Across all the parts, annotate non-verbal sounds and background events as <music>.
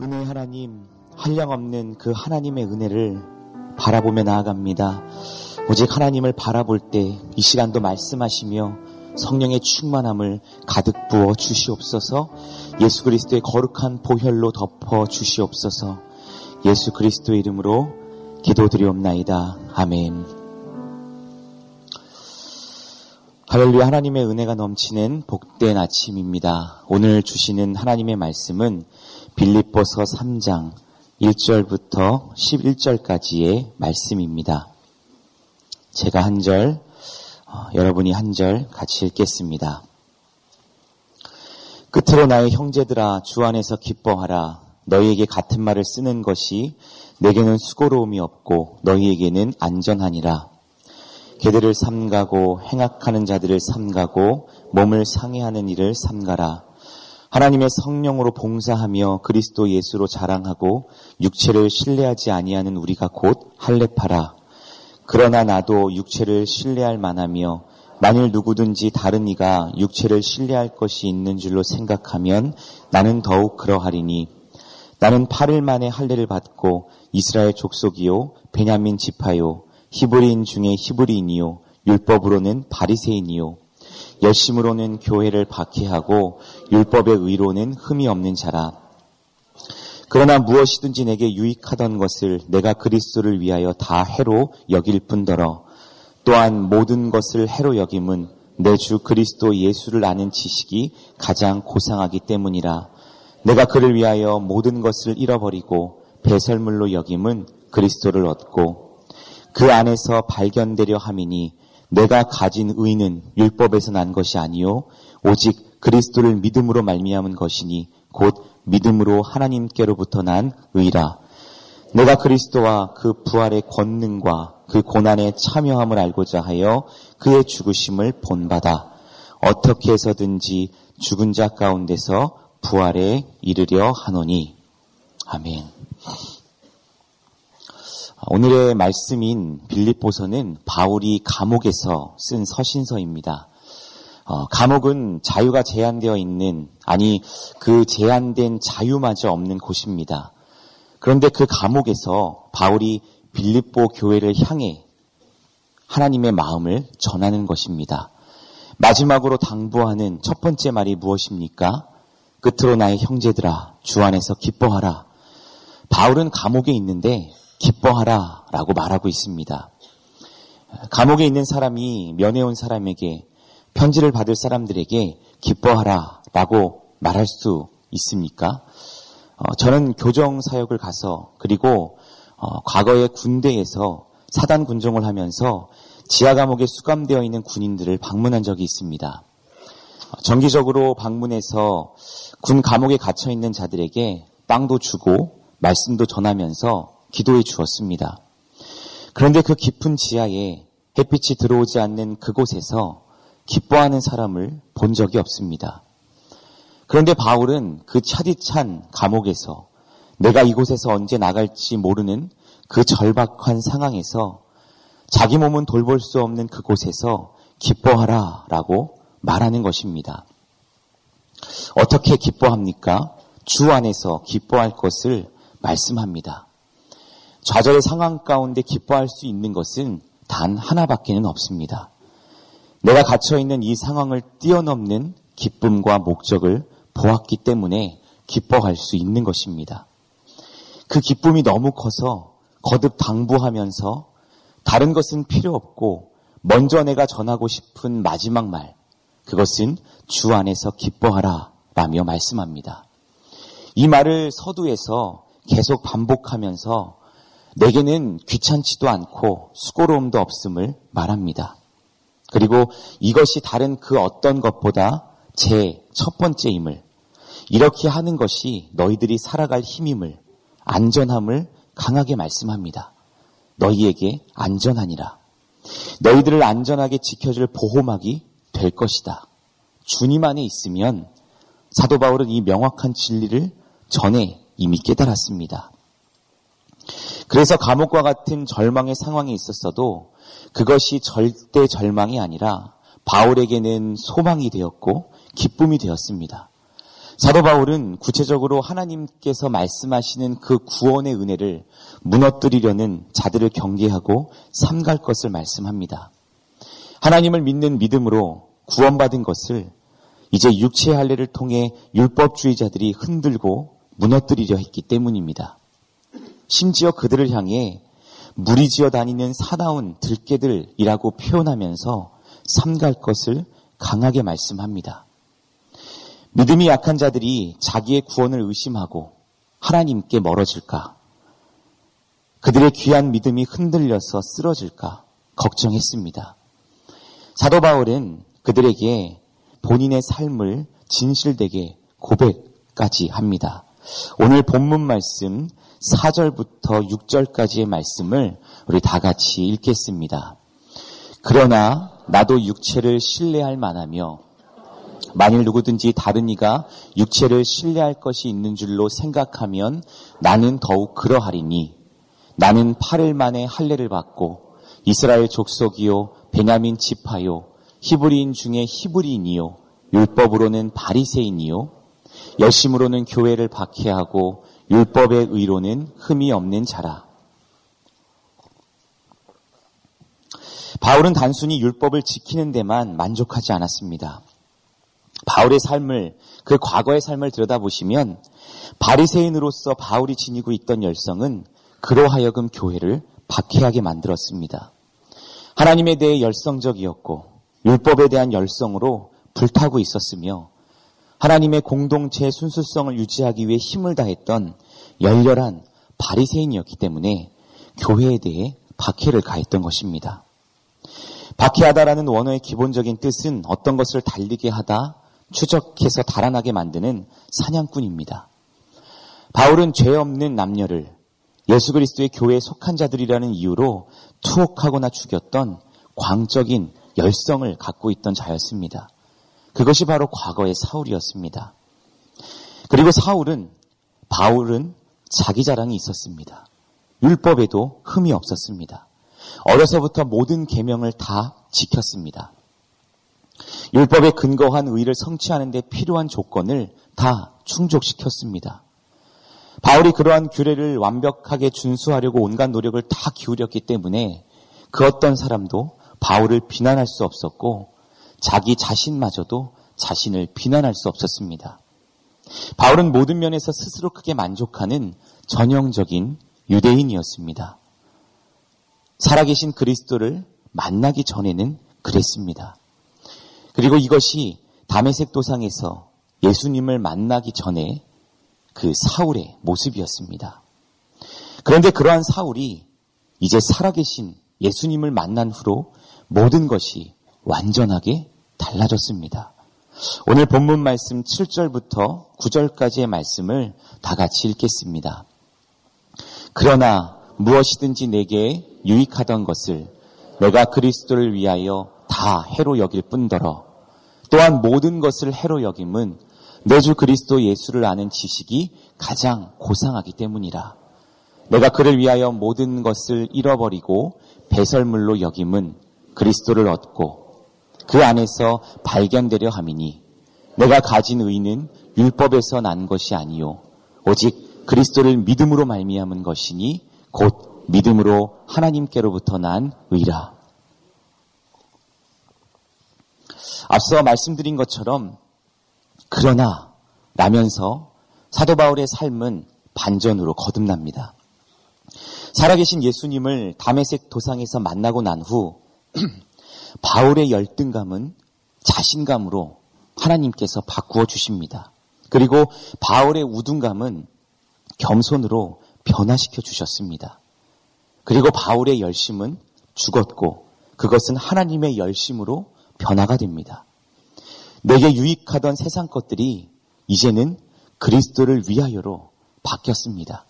은혜 하나님, 한량없는 그 하나님의 은혜를 바라보며 나아갑니다. 오직 하나님을 바라볼 때 이 시간도 말씀하시며 성령의 충만함을 가득 부어 주시옵소서 예수 그리스도의 거룩한 보혈로 덮어 주시옵소서 예수 그리스도의 이름으로 기도드리옵나이다. 아멘. 할렐루야 하나님의 은혜가 넘치는 복된 아침입니다. 오늘 주시는 하나님의 말씀은 빌립보서 3장 1절부터 11절까지의 말씀입니다. 제가 한 절, 어, 여러분이 한 절 같이 읽겠습니다. 끝으로 나의 형제들아 주 안에서 기뻐하라. 너희에게 같은 말을 쓰는 것이 내게는 수고로움이 없고 너희에게는 안전하니라. 개들을 삼가고 행악하는 자들을 삼가고 몸을 상해하는 일을 삼가라. 하나님의 성령으로 봉사하며 그리스도 예수로 자랑하고 육체를 신뢰하지 아니하는 우리가 곧 할례파라. 그러나 나도 육체를 신뢰할 만하며 만일 누구든지 다른 이가 육체를 신뢰할 것이 있는 줄로 생각하면 나는 더욱 그러하리니 나는 8일 만에 할례를 받고 이스라엘 족속이요 베냐민 지파요 히브리인 중에 히브리인이요 율법으로는 바리새인이요 열심으로는 교회를 박해하고 율법의 의로는 흠이 없는 자라. 그러나 무엇이든지 내게 유익하던 것을 내가 그리스도를 위하여 다 해로 여길 뿐더러 또한 모든 것을 해로 여김은 내 주 그리스도 예수를 아는 지식이 가장 고상하기 때문이라. 내가 그를 위하여 모든 것을 잃어버리고 배설물로 여김은 그리스도를 얻고 그 안에서 발견되려 함이니 내가 가진 의는 율법에서 난 것이 아니요 오직 그리스도를 믿음으로 말미암은 것이니 곧 믿음으로 하나님께로부터 난 의라. 내가 그리스도와 그 부활의 권능과 그 고난에 참여함을 알고자 하여 그의 죽으심을 본받아 어떻게 해서든지 죽은 자 가운데서 부활에 이르려 하노니. 아멘. 오늘의 말씀인 빌립보서는 바울이 감옥에서 쓴 서신서입니다. 어, 감옥은 자유가 제한되어 있는 아니 그 제한된 자유마저 없는 곳입니다. 그런데 그 감옥에서 바울이 빌립보 교회를 향해 하나님의 마음을 전하는 것입니다. 마지막으로 당부하는 첫 번째 말이 무엇입니까? 끝으로 나의 형제들아 주 안에서 기뻐하라. 바울은 감옥에 있는데 기뻐하라 라고 말하고 있습니다. 감옥에 있는 사람이 면회 온 사람에게 편지를 받을 사람들에게 기뻐하라 라고 말할 수 있습니까? 어, 저는 교정 사역을 가서 그리고 어, 과거에 군대에서 사단 군종을 하면서 지하 감옥에 수감되어 있는 군인들을 방문한 적이 있습니다. 어, 정기적으로 방문해서 군 감옥에 갇혀 있는 자들에게 빵도 주고 말씀도 전하면서 기도해 주었습니다. 그런데 그 깊은 지하에 햇빛이 들어오지 않는 그곳에서 기뻐하는 사람을 본 적이 없습니다. 그런데 바울은 그 차디찬 감옥에서 내가 이곳에서 언제 나갈지 모르는 그 절박한 상황에서 자기 몸은 돌볼 수 없는 그곳에서 기뻐하라 라고 말하는 것입니다. 어떻게 기뻐합니까? 주 안에서 기뻐할 것을 말씀합니다. 좌절의 상황 가운데 기뻐할 수 있는 것은 단 하나밖에는 없습니다. 내가 갇혀있는 이 상황을 뛰어넘는 기쁨과 목적을 보았기 때문에 기뻐할 수 있는 것입니다. 그 기쁨이 너무 커서 거듭 당부하면서 다른 것은 필요 없고 먼저 내가 전하고 싶은 마지막 말, 그것은 주 안에서 기뻐하라 라며 말씀합니다. 이 말을 서두에서 계속 반복하면서 내게는 귀찮지도 않고 수고로움도 없음을 말합니다. 그리고 이것이 다른 그 어떤 것보다 제 첫 번째임을 이렇게 하는 것이 너희들이 살아갈 힘임을 안전함을 강하게 말씀합니다. 너희에게 안전하니라. 너희들을 안전하게 지켜줄 보호막이 될 것이다. 주님 안에 있으면 사도 바울은 이 명확한 진리를 전에 이미 깨달았습니다. 그래서 감옥과 같은 절망의 상황에 있었어도 그것이 절대 절망이 아니라 바울에게는 소망이 되었고 기쁨이 되었습니다. 사도 바울은 구체적으로 하나님께서 말씀하시는 그 구원의 은혜를 무너뜨리려는 자들을 경계하고 삼갈 것을 말씀합니다. 하나님을 믿는 믿음으로 구원받은 것을 이제 육체의 할례를 통해 율법주의자들이 흔들고 무너뜨리려 했기 때문입니다. 심지어 그들을 향해 무리지어 다니는 사나운 들깨들이라고 표현하면서 삼갈 것을 강하게 말씀합니다. 믿음이 약한 자들이 자기의 구원을 의심하고 하나님께 멀어질까? 그들의 귀한 믿음이 흔들려서 쓰러질까? 걱정했습니다. 사도 바울은 그들에게 본인의 삶을 진실되게 고백까지 합니다. 오늘 본문 말씀 4절부터 6절까지의 말씀을 우리 다 같이 읽겠습니다. 그러나 나도 육체를 신뢰할 만하며 만일 누구든지 다른 이가 육체를 신뢰할 것이 있는 줄로 생각하면 나는 더욱 그러하리니 나는 8일 만에 할례를 받고 이스라엘 족속이요 베냐민 지파요 히브리인 중에 히브리인이요 율법으로는 바리새인이요 열심으로는 교회를 박해하고 율법의 의로는 흠이 없는 자라. 바울은 단순히 율법을 지키는 데만 만족하지 않았습니다. 바울의 삶을 그 과거의 삶을 들여다보시면 바리새인으로서 바울이 지니고 있던 열성은 그로 하여금 교회를 박해하게 만들었습니다. 하나님에 대해 열성적이었고 율법에 대한 열성으로 불타고 있었으며 하나님의 공동체의 순수성을 유지하기 위해 힘을 다했던 열렬한 바리새인이었기 때문에 교회에 대해 박해를 가했던 것입니다. 박해하다라는 원어의 기본적인 뜻은 어떤 것을 달리게 하다, 추적해서 달아나게 만드는 사냥꾼입니다. 바울은 죄 없는 남녀를 예수 그리스도의 교회에 속한 자들이라는 이유로 투옥하거나 죽였던 광적인 열성을 갖고 있던 자였습니다. 그것이 바로 과거의 사울이었습니다. 그리고 사울은 바울은 자기 자랑이 있었습니다. 율법에도 흠이 없었습니다. 어려서부터 모든 계명을 다 지켰습니다. 율법에 근거한 의를 성취하는 데 필요한 조건을 다 충족시켰습니다. 바울이 그러한 규례를 완벽하게 준수하려고 온갖 노력을 다 기울였기 때문에 그 어떤 사람도 바울을 비난할 수 없었고 자기 자신마저도 자신을 비난할 수 없었습니다. 바울은 모든 면에서 스스로 크게 만족하는 전형적인 유대인이었습니다. 살아계신 그리스도를 만나기 전에는 그랬습니다. 그리고 이것이 담에색 도상에서 예수님을 만나기 전에 그 사울의 모습이었습니다. 그런데 그러한 사울이 이제 살아계신 예수님을 만난 후로 모든 것이 완전하게 달라졌습니다. 오늘 본문 말씀 7절부터 9절까지의 말씀을 다 같이 읽겠습니다. 그러나 무엇이든지 내게 유익하던 것을 내가 그리스도를 위하여 다 해로 여길 뿐더러 또한 모든 것을 해로 여김은 내 주 그리스도 예수를 아는 지식이 가장 고상하기 때문이라. 내가 그를 위하여 모든 것을 잃어버리고 배설물로 여김은 그리스도를 얻고 그 안에서 발견되려 함이니 내가 가진 의는 율법에서 난 것이 아니요 오직 그리스도를 믿음으로 말미암은 것이니 곧 믿음으로 하나님께로부터 난 의라. 앞서 말씀드린 것처럼 그러나 라면서 사도 바울의 삶은 반전으로 거듭납니다. 살아계신 예수님을 담에색 도상에서 만나고 난 후 <clears throat> 바울의 열등감은 자신감으로 하나님께서 바꾸어 주십니다. 그리고 바울의 우둔감은 겸손으로 변화시켜 주셨습니다. 그리고 바울의 열심은 죽었고 그것은 하나님의 열심으로 변화가 됩니다. 내게 유익하던 세상 것들이 이제는 그리스도를 위하여로 바뀌었습니다.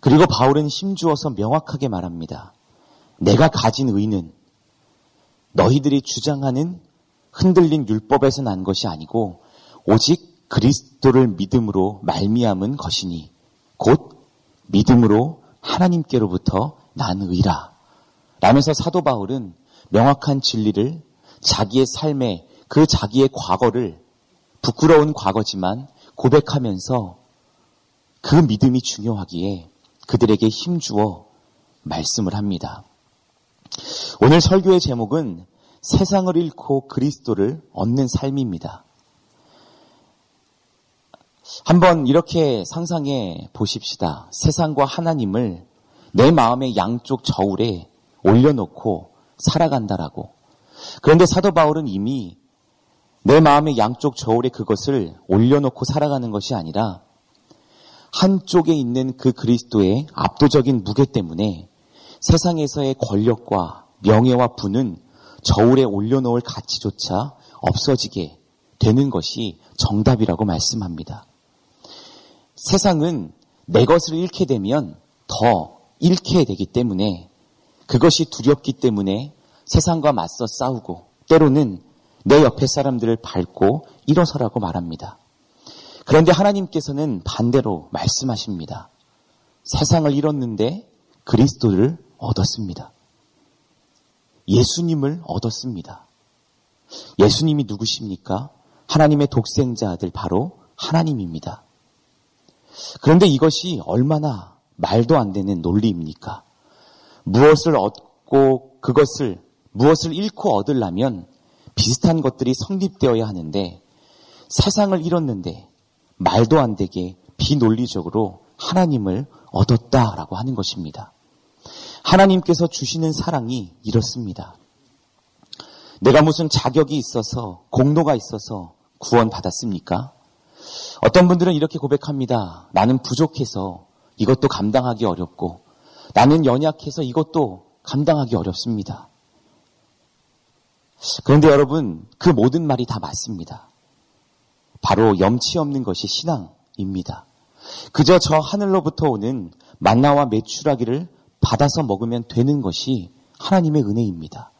그리고 바울은 힘주어서 명확하게 말합니다. 내가 가진 의는 너희들이 주장하는 흔들린 율법에서 난 것이 아니고 오직 그리스도를 믿음으로 말미암은 것이니 곧 믿음으로 하나님께로부터 난 의라. 라면서 사도 바울은 명확한 진리를 자기의 삶에 그 자기의 과거를 부끄러운 과거지만 고백하면서 그 믿음이 중요하기에 그들에게 힘주어 말씀을 합니다. 오늘 설교의 제목은 세상을 잃고 그리스도를 얻는 삶입니다. 한번 이렇게 상상해 보십시다. 세상과 하나님을 내 마음의 양쪽 저울에 올려놓고 살아간다라고. 그런데 사도 바울은 이미 내 마음의 양쪽 저울에 그것을 올려놓고 살아가는 것이 아니라 한쪽에 있는 그 그리스도의 압도적인 무게 때문에 세상에서의 권력과 명예와 부는 저울에 올려놓을 가치조차 없어지게 되는 것이 정답이라고 말씀합니다. 세상은 내 것을 잃게 되면 더 잃게 되기 때문에 그것이 두렵기 때문에 세상과 맞서 싸우고 때로는 내 옆에 사람들을 밟고 일어서라고 말합니다. 그런데 하나님께서는 반대로 말씀하십니다. 세상을 잃었는데 그리스도를 얻었습니다. 예수님을 얻었습니다. 예수님이 누구십니까? 하나님의 독생자 아들 바로 하나님입니다. 그런데 이것이 얼마나 말도 안 되는 논리입니까? 무엇을 얻고 그것을 무엇을 잃고 얻으려면 비슷한 것들이 성립되어야 하는데 세상을 잃었는데 말도 안 되게 비논리적으로 하나님을 얻었다라고 하는 것입니다. 하나님께서 주시는 사랑이 이렇습니다. 내가 무슨 자격이 있어서 공로가 있어서 구원받았습니까? 어떤 분들은 이렇게 고백합니다. 나는 부족해서 이것도 감당하기 어렵고 나는 연약해서 이것도 감당하기 어렵습니다. 그런데 여러분, 그 모든 말이 다 맞습니다. 바로 염치 없는 것이 신앙입니다. 그저 저 하늘로부터 오는 만나와 메추라기를 받아서 먹으면 되는 것이 하나님의 은혜입니다.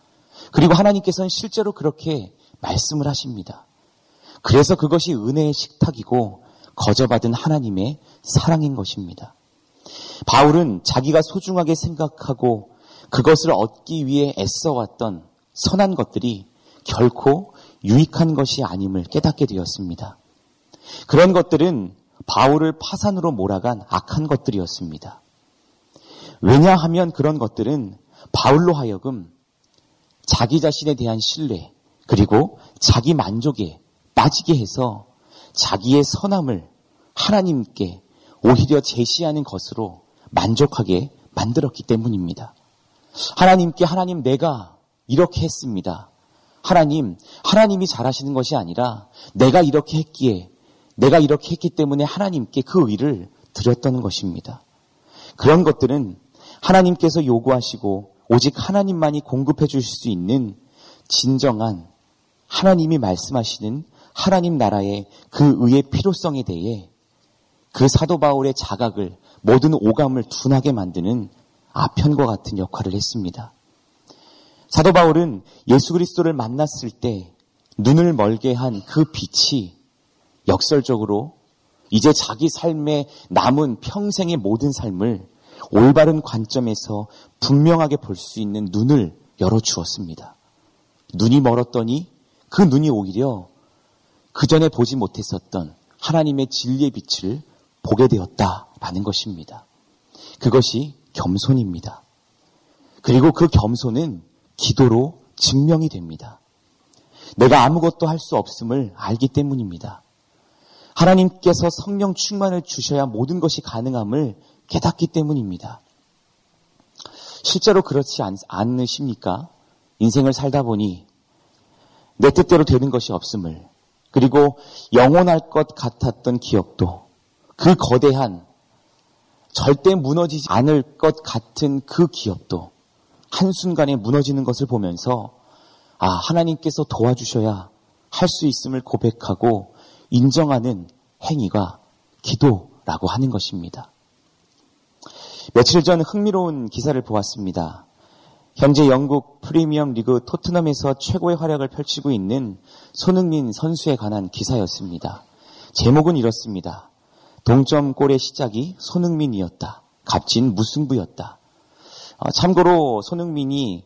그리고 하나님께서는 실제로 그렇게 말씀을 하십니다. 그래서 그것이 은혜의 식탁이고 거저받은 하나님의 사랑인 것입니다. 바울은 자기가 소중하게 생각하고 그것을 얻기 위해 애써왔던 선한 것들이 결코 유익한 것이 아님을 깨닫게 되었습니다. 그런 것들은 바울을 파산으로 몰아간 악한 것들이었습니다. 왜냐하면 그런 것들은 바울로 하여금 자기 자신에 대한 신뢰, 그리고 자기 만족에 빠지게 해서 자기의 선함을 하나님께 오히려 제시하는 것으로 만족하게 만들었기 때문입니다. 하나님께 하나님 내가 이렇게 했습니다. 하나님, 하나님이 잘하시는 것이 아니라 내가 이렇게 했기에 내가 이렇게 했기 때문에 하나님께 그 의를 드렸던 것입니다. 그런 것들은 하나님께서 요구하시고 오직 하나님만이 공급해 주실 수 있는 진정한 하나님이 말씀하시는 하나님 나라의 그 의의 필요성에 대해 그 사도 바울의 자각을 모든 오감을 둔하게 만드는 아편과 같은 역할을 했습니다. 사도 바울은 예수 그리스도를 만났을 때 눈을 멀게 한 그 빛이 역설적으로 이제 자기 삶의 남은 평생의 모든 삶을 올바른 관점에서 분명하게 볼 수 있는 눈을 열어주었습니다. 눈이 멀었더니 그 눈이 오히려 그 전에 보지 못했었던 하나님의 진리의 빛을 보게 되었다라는 것입니다. 그것이 겸손입니다. 그리고 그 겸손은 기도로 증명이 됩니다. 내가 아무것도 할 수 없음을 알기 때문입니다. 하나님께서 성령 충만을 주셔야 모든 것이 가능함을 깨닫기 때문입니다. 실제로 그렇지 않, 않으십니까? 인생을 살다 보니 내 뜻대로 되는 것이 없음을 그리고 영원할 것 같았던 기억도 그 거대한 절대 무너지지 않을 것 같은 그 기업도 한순간에 무너지는 것을 보면서 아, 하나님께서 도와주셔야 할 수 있음을 고백하고 인정하는 행위가 기도라고 하는 것입니다. 며칠 전 흥미로운 기사를 보았습니다. 현재 영국 프리미엄 리그 토트넘에서 최고의 활약을 펼치고 있는 손흥민 선수에 관한 기사였습니다. 제목은 이렇습니다. 동점골의 시작이 손흥민이었다. 값진 무승부였다. 어, 참고로 손흥민이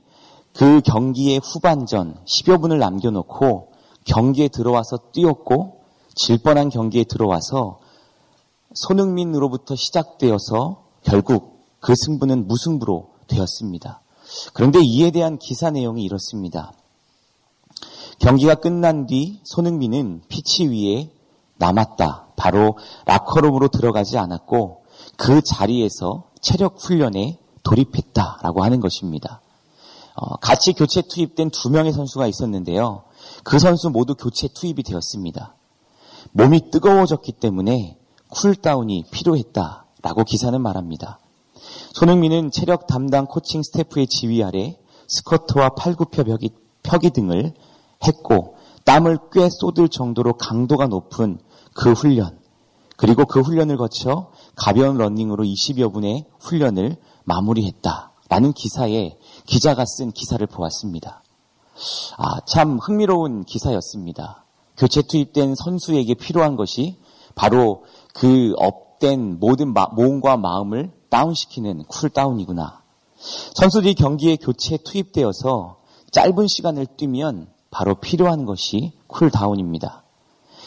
그 경기의 후반전 10여 분을 남겨놓고 경기에 들어와서 뛰었고 질 뻔한 경기에 들어와서 손흥민으로부터 시작되어서 결국 그 승부는 무승부로 되었습니다. 그런데 이에 대한 기사 내용이 이렇습니다. 경기가 끝난 뒤 손흥민은 피치 위에 남았다. 바로 라커룸으로 들어가지 않았고 그 자리에서 체력 훈련에 돌입했다라고 하는 것입니다. 어, 같이 교체 투입된 두 명의 선수가 있었는데요. 그 선수 모두 교체 투입이 되었습니다. 몸이 뜨거워졌기 때문에 cooldown이 필요했다 라고 기사는 말합니다. 손흥민은 체력 담당 코칭 스태프의 지휘 아래 스커트와 팔굽혀 펴기, 펴기 등을 했고 땀을 꽤 쏟을 정도로 강도가 높은 그 훈련 그리고 그 훈련을 거쳐 가벼운 러닝으로 20여 분의 훈련을 마무리했다라는 기사에 기자가 쓴 기사를 보았습니다. 아, 참 흥미로운 기사였습니다. 교체 투입된 선수에게 필요한 것이 바로 그 up 된 모든 마, 몸과 마음을 다운시키는 cooldown이구나. 선수들이 경기에 교체 투입되어서 짧은 시간을 뛰면 바로 필요한 것이 cooldown입니다.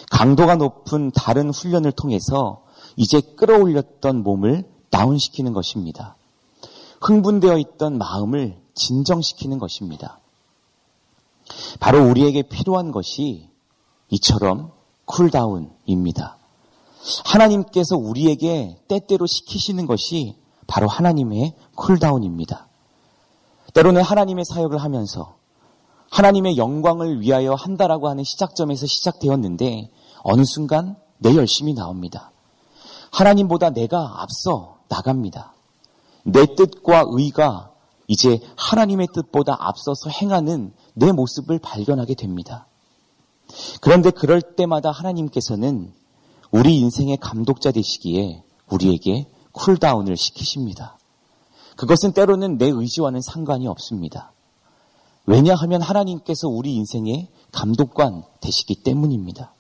강도가 높은 다른 훈련을 통해서 이제 끌어올렸던 몸을 다운시키는 것입니다. 흥분되어 있던 마음을 진정시키는 것입니다. 바로 우리에게 필요한 것이 이처럼 cooldown입니다. 하나님께서 우리에게 때때로 시키시는 것이 바로 하나님의 cooldown입니다. 때로는 하나님의 사역을 하면서 하나님의 영광을 위하여 한다라고 하는 시작점에서 시작되었는데 어느 순간 내 열심이 나옵니다. 하나님보다 내가 앞서 나갑니다. 내 뜻과 의가 이제 하나님의 뜻보다 앞서서 행하는 내 모습을 발견하게 됩니다. 그런데 그럴 때마다 하나님께서는 우리 인생의 감독자 되시기에 우리에게 cooldown을 시키십니다. 그것은 때로는 내 의지와는 상관이 없습니다. 왜냐하면 하나님께서 우리 인생의 감독관 되시기 때문입니다.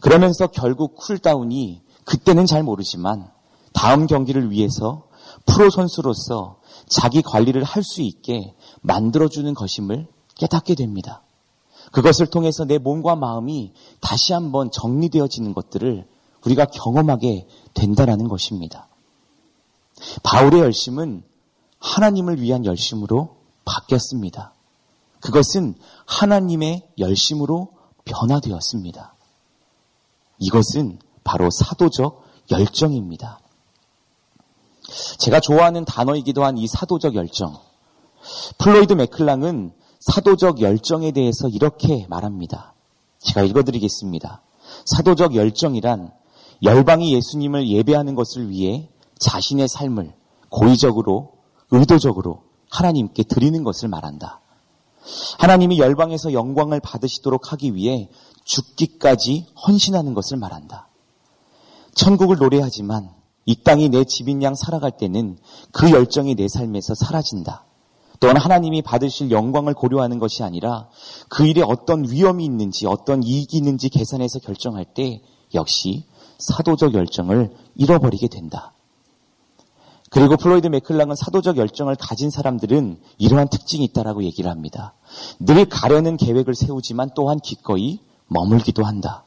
그러면서 결국 cooldown이 그때는 잘 모르지만 다음 경기를 위해서 프로 선수로서 자기 관리를 할 수 있게 만들어주는 것임을 깨닫게 됩니다. 그것을 통해서 내 몸과 마음이 다시 한번 정리되어지는 것들을 우리가 경험하게 된다라는 것입니다. 바울의 열심은 하나님을 위한 열심으로 바뀌었습니다. 그것은 하나님의 열심으로 변화되었습니다. 이것은 바로 사도적 열정입니다. 제가 좋아하는 단어이기도 한 이 사도적 열정. 플로이드 맥클랑은 사도적 열정에 대해서 이렇게 말합니다. 제가 읽어드리겠습니다. 사도적 열정이란 열방이 예수님을 예배하는 것을 위해 자신의 삶을 고의적으로, 의도적으로 하나님께 드리는 것을 말한다. 하나님이 열방에서 영광을 받으시도록 하기 위해 죽기까지 헌신하는 것을 말한다. 천국을 노래하지만 이 땅이 내 집인 양 살아갈 때는 그 열정이 내 삶에서 사라진다. 또한 하나님이 받으실 영광을 고려하는 것이 아니라 그 일에 어떤 위험이 있는지 어떤 이익이 있는지 계산해서 결정할 때 역시 사도적 열정을 잃어버리게 된다. 그리고 플로이드 맥클랑은 사도적 열정을 가진 사람들은 이러한 특징이 있다라고 얘기를 합니다. 늘 가려는 계획을 세우지만 또한 기꺼이 머물기도 한다.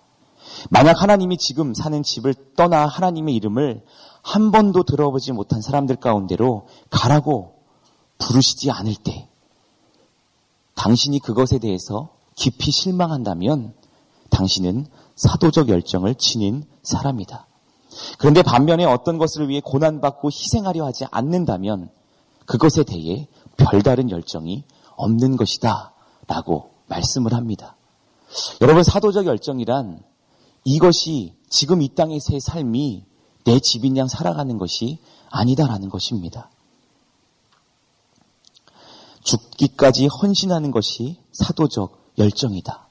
만약 하나님이 지금 사는 집을 떠나 하나님의 이름을 한 번도 들어보지 못한 사람들 가운데로 가라고 부르시지 않을 때 당신이 그것에 대해서 깊이 실망한다면 당신은 사도적 열정을 지닌 사람이다. 그런데 반면에 어떤 것을 위해 고난받고 희생하려 하지 않는다면 그것에 대해 별다른 열정이 없는 것이다. 라고 말씀을 합니다. 여러분, 사도적 열정이란 이것이 지금 이 땅에서의 삶이 내 집인 양 살아가는 것이 아니다라는 것입니다. 죽기까지 헌신하는 것이 사도적 열정이다.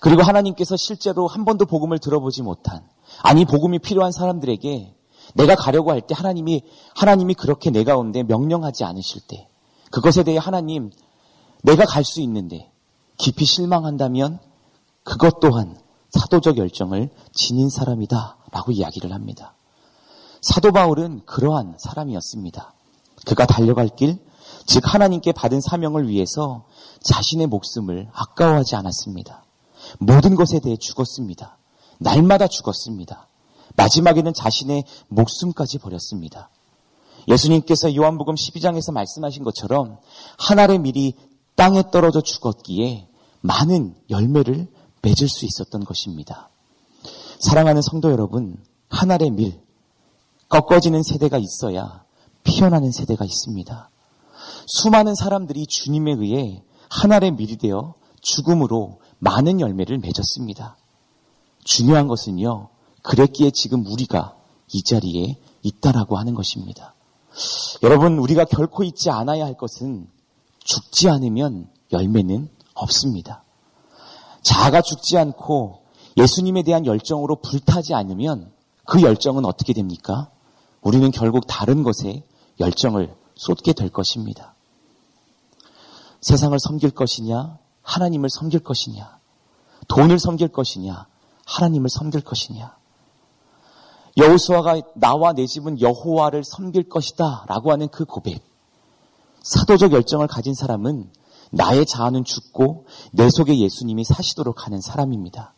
그리고 하나님께서 실제로 한 번도 복음을 들어보지 못한, 아니, 복음이 필요한 사람들에게 내가 가려고 할 때 하나님이, 하나님이 그렇게 내 가운데 명령하지 않으실 때, 그것에 대해 하나님, 내가 갈 수 있는데, 깊이 실망한다면 그것 또한 사도적 열정을 지닌 사람이다. 라고 이야기를 합니다. 사도 바울은 그러한 사람이었습니다. 그가 달려갈 길, 즉 하나님께 받은 사명을 위해서 자신의 목숨을 아까워하지 않았습니다. 모든 것에 대해 죽었습니다. 날마다 죽었습니다. 마지막에는 자신의 목숨까지 버렸습니다. 예수님께서 요한복음 12장에서 말씀하신 것처럼 한 알의 밀이 땅에 떨어져 죽었기에 많은 열매를 맺을 수 있었던 것입니다. 사랑하는 성도 여러분, 한 알의 밀, 꺾어지는 세대가 있어야 피어나는 세대가 있습니다. 수많은 사람들이 주님에 의해 한 알의 밀이 되어 죽음으로 많은 열매를 맺었습니다. 중요한 것은요, 그랬기에 지금 우리가 이 자리에 있다라고 하는 것입니다. 여러분, 우리가 결코 잊지 않아야 할 것은 죽지 않으면 열매는 없습니다. 자아가 죽지 않고 예수님에 대한 열정으로 불타지 않으면 그 열정은 어떻게 됩니까? 우리는 결국 다른 것에 열정을 쏟게 될 것입니다. 세상을 섬길 것이냐, 하나님을 섬길 것이냐, 돈을 섬길 것이냐, 하나님을 섬길 것이냐. 여호수아가 나와 내 집은 여호와를 섬길 것이다 라고 하는 그 고백. 사도적 열정을 가진 사람은 나의 자아는 죽고 내 속에 예수님이 사시도록 하는 사람입니다.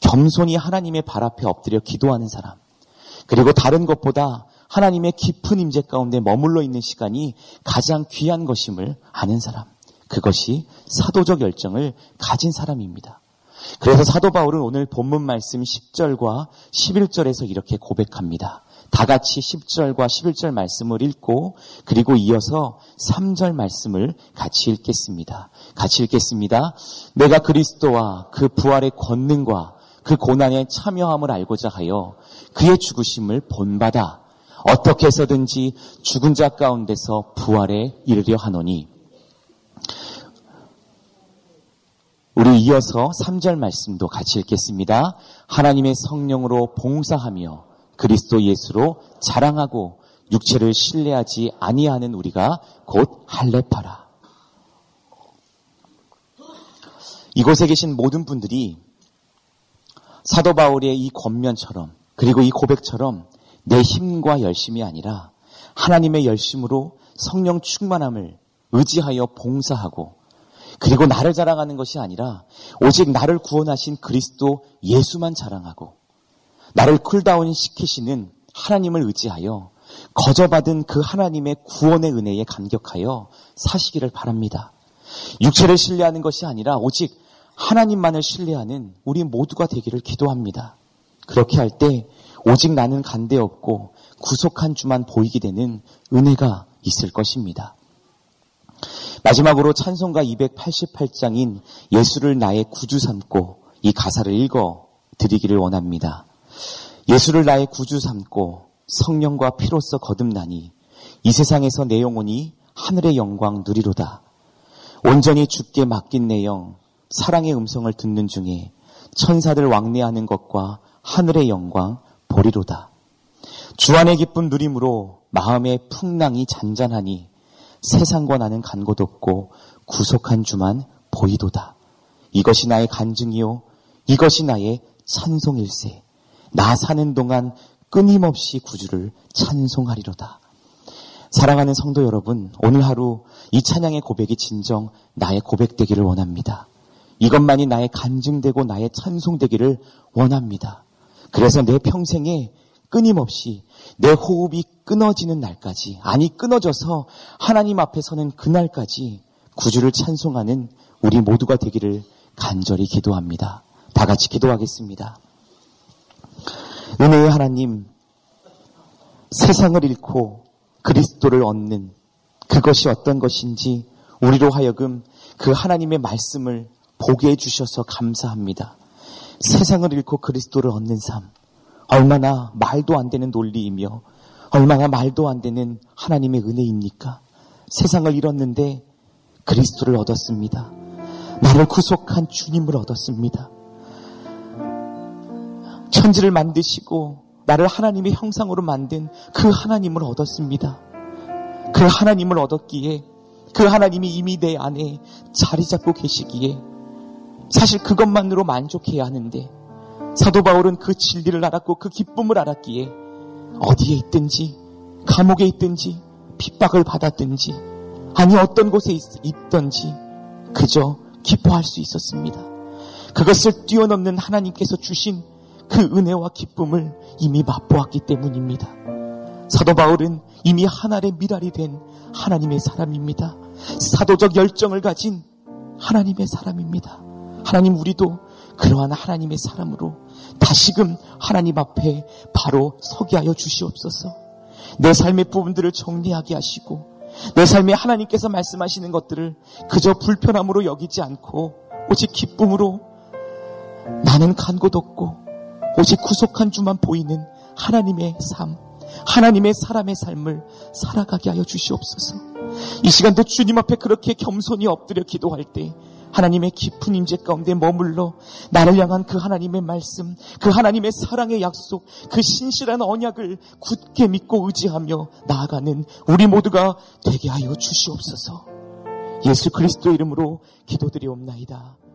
겸손히 하나님의 발 앞에 엎드려 기도하는 사람. 그리고 다른 것보다 하나님의 깊은 임재 가운데 머물러 있는 시간이 가장 귀한 것임을 아는 사람. 그것이 사도적 열정을 가진 사람입니다. 그래서 사도 바울은 오늘 본문 말씀 10절과 11절에서 이렇게 고백합니다. 다 같이 10절과 11절 말씀을 읽고 그리고 이어서 3절 말씀을 같이 읽겠습니다. 같이 읽겠습니다. 내가 그리스도와 그 부활의 권능과 그 고난에 참여함을 알고자 하여 그의 죽으심을 본받아 어떻게 해서든지 죽은 자 가운데서 부활에 이르려 하노니 우리 이어서 3절 말씀도 같이 읽겠습니다. 하나님의 성령으로 봉사하며 그리스도 예수로 자랑하고 육체를 신뢰하지 아니하는 우리가 곧 할례파라. 이곳에 계신 모든 분들이 사도 바울의 이 권면처럼 그리고 이 고백처럼 내 힘과 열심이 아니라 하나님의 열심으로 성령 충만함을 의지하여 봉사하고 그리고 나를 자랑하는 것이 아니라 오직 나를 구원하신 그리스도 예수만 자랑하고 나를 cool down 시키시는 하나님을 의지하여 거저받은 그 하나님의 구원의 은혜에 감격하여 사시기를 바랍니다. 육체를 신뢰하는 것이 아니라 오직 하나님만을 신뢰하는 우리 모두가 되기를 기도합니다. 그렇게 할 때 오직 나는 간대 없고 구속한 주만 보이게 되는 은혜가 있을 것입니다. 마지막으로 찬송가 288장인 예수를 나의 구주 삼고 이 가사를 읽어 드리기를 원합니다. 예수를 나의 구주 삼고 성령과 피로써 거듭나니 이 세상에서 내 영혼이 하늘의 영광 누리로다. 온전히 죽게 맡긴 내 영, 사랑의 음성을 듣는 중에 천사들 왕래하는 것과 하늘의 영광 보리로다. 주안의 기쁨 누림으로 마음의 풍랑이 잔잔하니 세상과 나는 간 곳 없고 구속한 주만 보이도다. 이것이 나의 간증이요. 이것이 나의 찬송일세. 나 사는 동안 끊임없이 구주를 찬송하리로다. 사랑하는 성도 여러분, 오늘 하루 이 찬양의 고백이 진정 나의 고백되기를 원합니다. 이것만이 나의 간증되고 나의 찬송되기를 원합니다. 그래서 내 평생에 끊임없이 내 호흡이 끊어지는 날까지, 아니 끊어져서 하나님 앞에 서는 그날까지 구주를 찬송하는 우리 모두가 되기를 간절히 기도합니다. 다 같이 기도하겠습니다. 은혜의 하나님, 세상을 잃고 그리스도를 얻는 그것이 어떤 것인지 우리로 하여금 그 하나님의 말씀을 보게 해주셔서 감사합니다. 세상을 잃고 그리스도를 얻는 삶, 얼마나 말도 안 되는 논리이며 얼마나 말도 안 되는 하나님의 은혜입니까? 세상을 잃었는데 그리스도를 얻었습니다. 나를 구속한 주님을 얻었습니다. 천지를 만드시고 나를 하나님의 형상으로 만든 그 하나님을 얻었습니다. 그 하나님을 얻었기에 그 하나님이 이미 내 안에 자리 잡고 계시기에 사실 그것만으로 만족해야 하는데 사도 바울은 그 진리를 알았고 그 기쁨을 알았기에 어디에 있든지 감옥에 있든지 핍박을 받았든지 아니 어떤 곳에 있, 있든지 그저 기뻐할 수 있었습니다. 그것을 뛰어넘는 하나님께서 주신 그 은혜와 기쁨을 이미 맛보았기 때문입니다. 사도 바울은 이미 하나의 미랄이 된 하나님의 사람입니다. 사도적 열정을 가진 하나님의 사람입니다. 하나님 우리도 그러한 하나님의 사람으로 다시금 하나님 앞에 바로 서게 하여 주시옵소서. 내 삶의 부분들을 정리하게 하시고 내 삶에 하나님께서 말씀하시는 것들을 그저 불편함으로 여기지 않고 오직 기쁨으로 나는 간 곳 없고 오직 구속한 주만 보이는 하나님의 삶, 하나님의 사람의 삶을 살아가게 하여 주시옵소서. 이 시간도 주님 앞에 그렇게 겸손히 엎드려 기도할 때 하나님의 깊은 임재 가운데 머물러 나를 향한 그 하나님의 말씀, 그 하나님의 사랑의 약속, 그 신실한 언약을 굳게 믿고 의지하며 나아가는 우리 모두가 되게 하여 주시옵소서. 예수 그리스도 이름으로 기도드리옵나이다.